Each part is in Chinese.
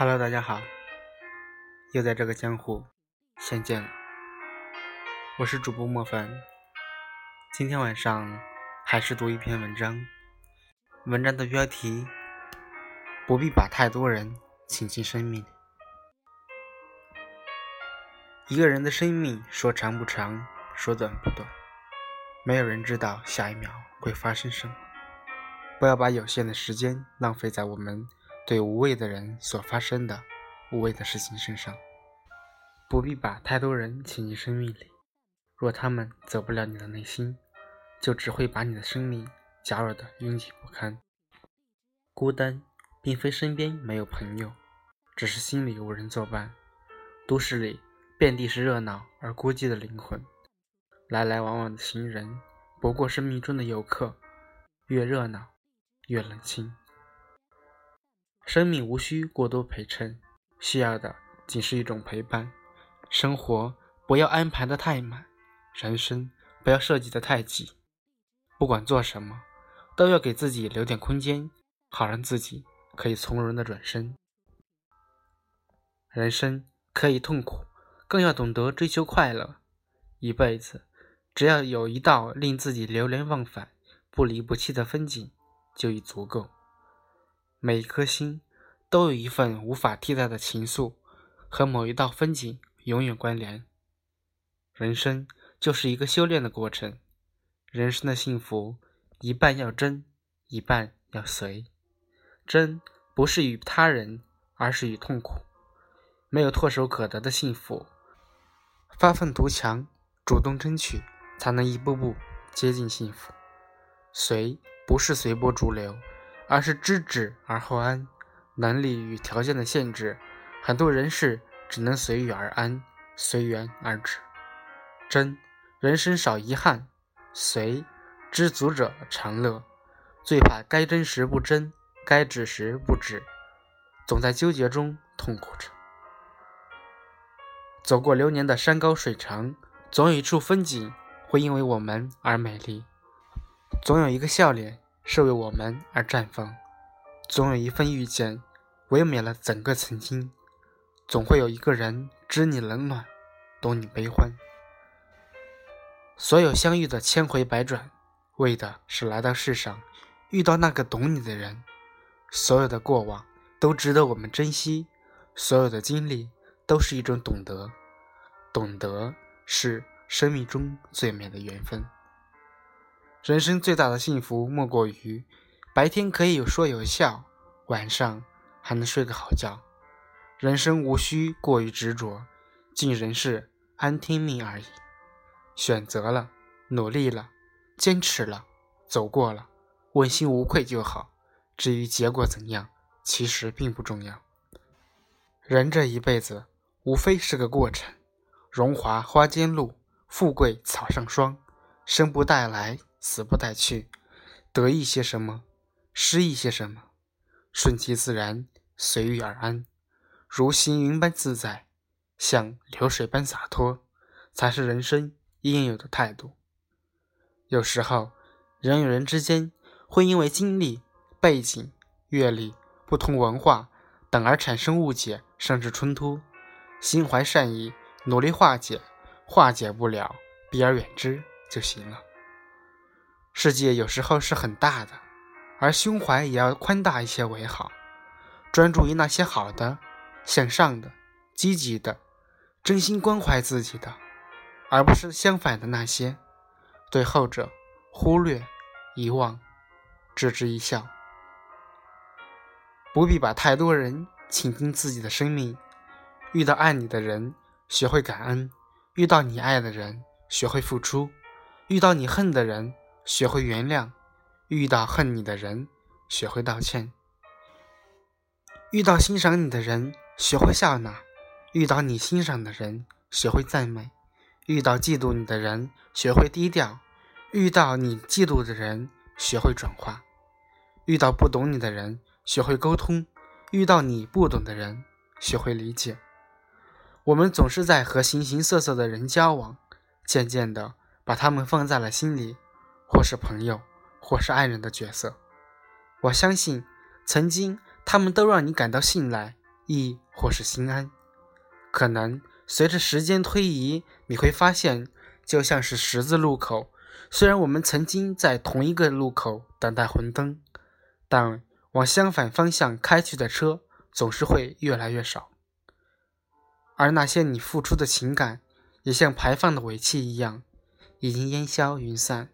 Hello，大家好，又在这个江湖相见了。我是主播莫凡，今天晚上还是读一篇文章。文章的标题：不必把太多人请进生命。一个人的生命说长不长，说短不短，没有人知道下一秒会发生什么。不要把有限的时间浪费在我们。对无谓的人所发生的无谓的事情身上，不必把太多人请进生命里。若他们走不了你的内心，就只会把你的生命搅扰得拥挤不堪。孤单并非身边没有朋友，只是心里无人作伴。都市里遍地是热闹而孤寂的灵魂，来来往往的行人不过生命中的游客，越热闹越冷清。生命无需过多陪衬，需要的仅是一种陪伴。生活不要安排的太满，人生不要设计的太挤。不管做什么，都要给自己留点空间，好让自己可以从容的转身。人生可以痛苦，更要懂得追求快乐。一辈子，只要有一道令自己流连忘返、不离不弃的风景，就已足够。每一颗心都有一份无法替代的情愫，和某一道风景永远关联。人生就是一个修炼的过程，人生的幸福一半要真，一半要随。真不是与他人，而是与痛苦。没有唾手可得的幸福，发愤图强，主动争取，才能一步步接近幸福。随不是随波逐流。而是知止而后安，能力与条件的限制，很多人事只能随遇而安，随缘而止。真，人生少遗憾；随，知足者常乐。最怕该真时不真，该止时不止，总在纠结中痛苦着。走过流年的山高水长，总有一处风景会因为我们而美丽，总有一个笑脸。是为我们而绽放，总有一份遇见，唯美了整个曾经。总会有一个人知你冷暖，懂你悲欢。所有相遇的千回百转，为的是来到世上，遇到那个懂你的人。所有的过往都值得我们珍惜，所有的经历都是一种懂得。懂得是生命中最美的缘分。人生最大的幸福，莫过于白天可以有说有笑，晚上还能睡个好觉。人生无需过于执着，尽人事，安听命而已。选择了，努力了，坚持了，走过了，问心无愧就好。至于结果怎样，其实并不重要。人这一辈子，无非是个过程。荣华花间露，富贵草上霜，生不带来。死不带去，得意些什么，失意些什么，顺其自然，随遇而安，如行云般自在，像流水般洒脱，才是人生应有的态度。有时候，人与人之间会因为经历、背景、阅历、不同文化等而产生误解，甚至冲突。心怀善意，努力化解，化解不了，避而远之就行了。世界有时候是很大的，而胸怀也要宽大一些为好。专注于那些好的、向上的、积极的、真心关怀自己的，而不是相反的那些。对后者忽略、遗忘、置之一笑。不必把太多人请进自己的生命。遇到爱你的人，学会感恩；遇到你爱的人，学会付出；遇到你恨的人。学会原谅，遇到恨你的人，学会道歉；遇到欣赏你的人，学会笑纳；遇到你欣赏的人，学会赞美；遇到嫉妒你的人，学会低调；遇到你嫉妒的人，学会转化；遇到不懂你的人，学会沟通；遇到你不懂的人，学会理解。我们总是在和形形色色的人交往，渐渐的把他们放在了心里。或是朋友，或是爱人的角色，我相信，曾经他们都让你感到信赖、亦或是心安。可能随着时间推移，你会发现，就像是十字路口，虽然我们曾经在同一个路口等待红灯，但往相反方向开去的车总是会越来越少。而那些你付出的情感，也像排放的尾气一样，已经烟消云散。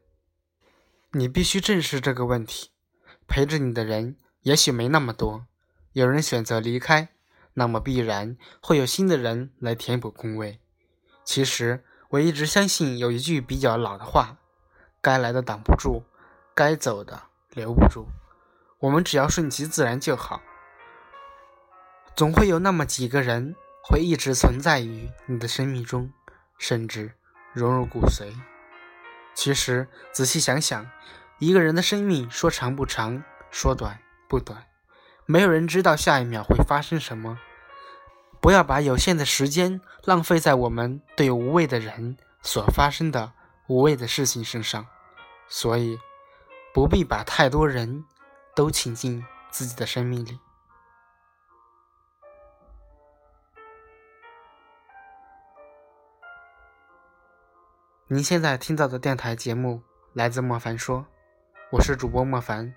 你必须正视这个问题。陪着你的人也许没那么多，有人选择离开，那么必然会有新的人来填补空位。其实我一直相信有一句比较老的话：该来的挡不住，该走的留不住。我们只要顺其自然就好。总会有那么几个人。会一直存在于你的生命中，甚至融入骨髓。其实仔细想想，一个人的生命说长不长，说短不短，没有人知道下一秒会发生什么。不要把有限的时间浪费在我们对无谓的人所发生的无谓的事情身上。所以，不必把太多人都请进自己的生命里。您现在听到的电台节目来自莫凡说，我是主播莫凡。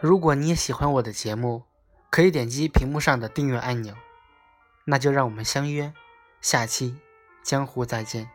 如果你也喜欢我的节目，可以点击屏幕上的订阅按钮。那就让我们相约下期江湖再见。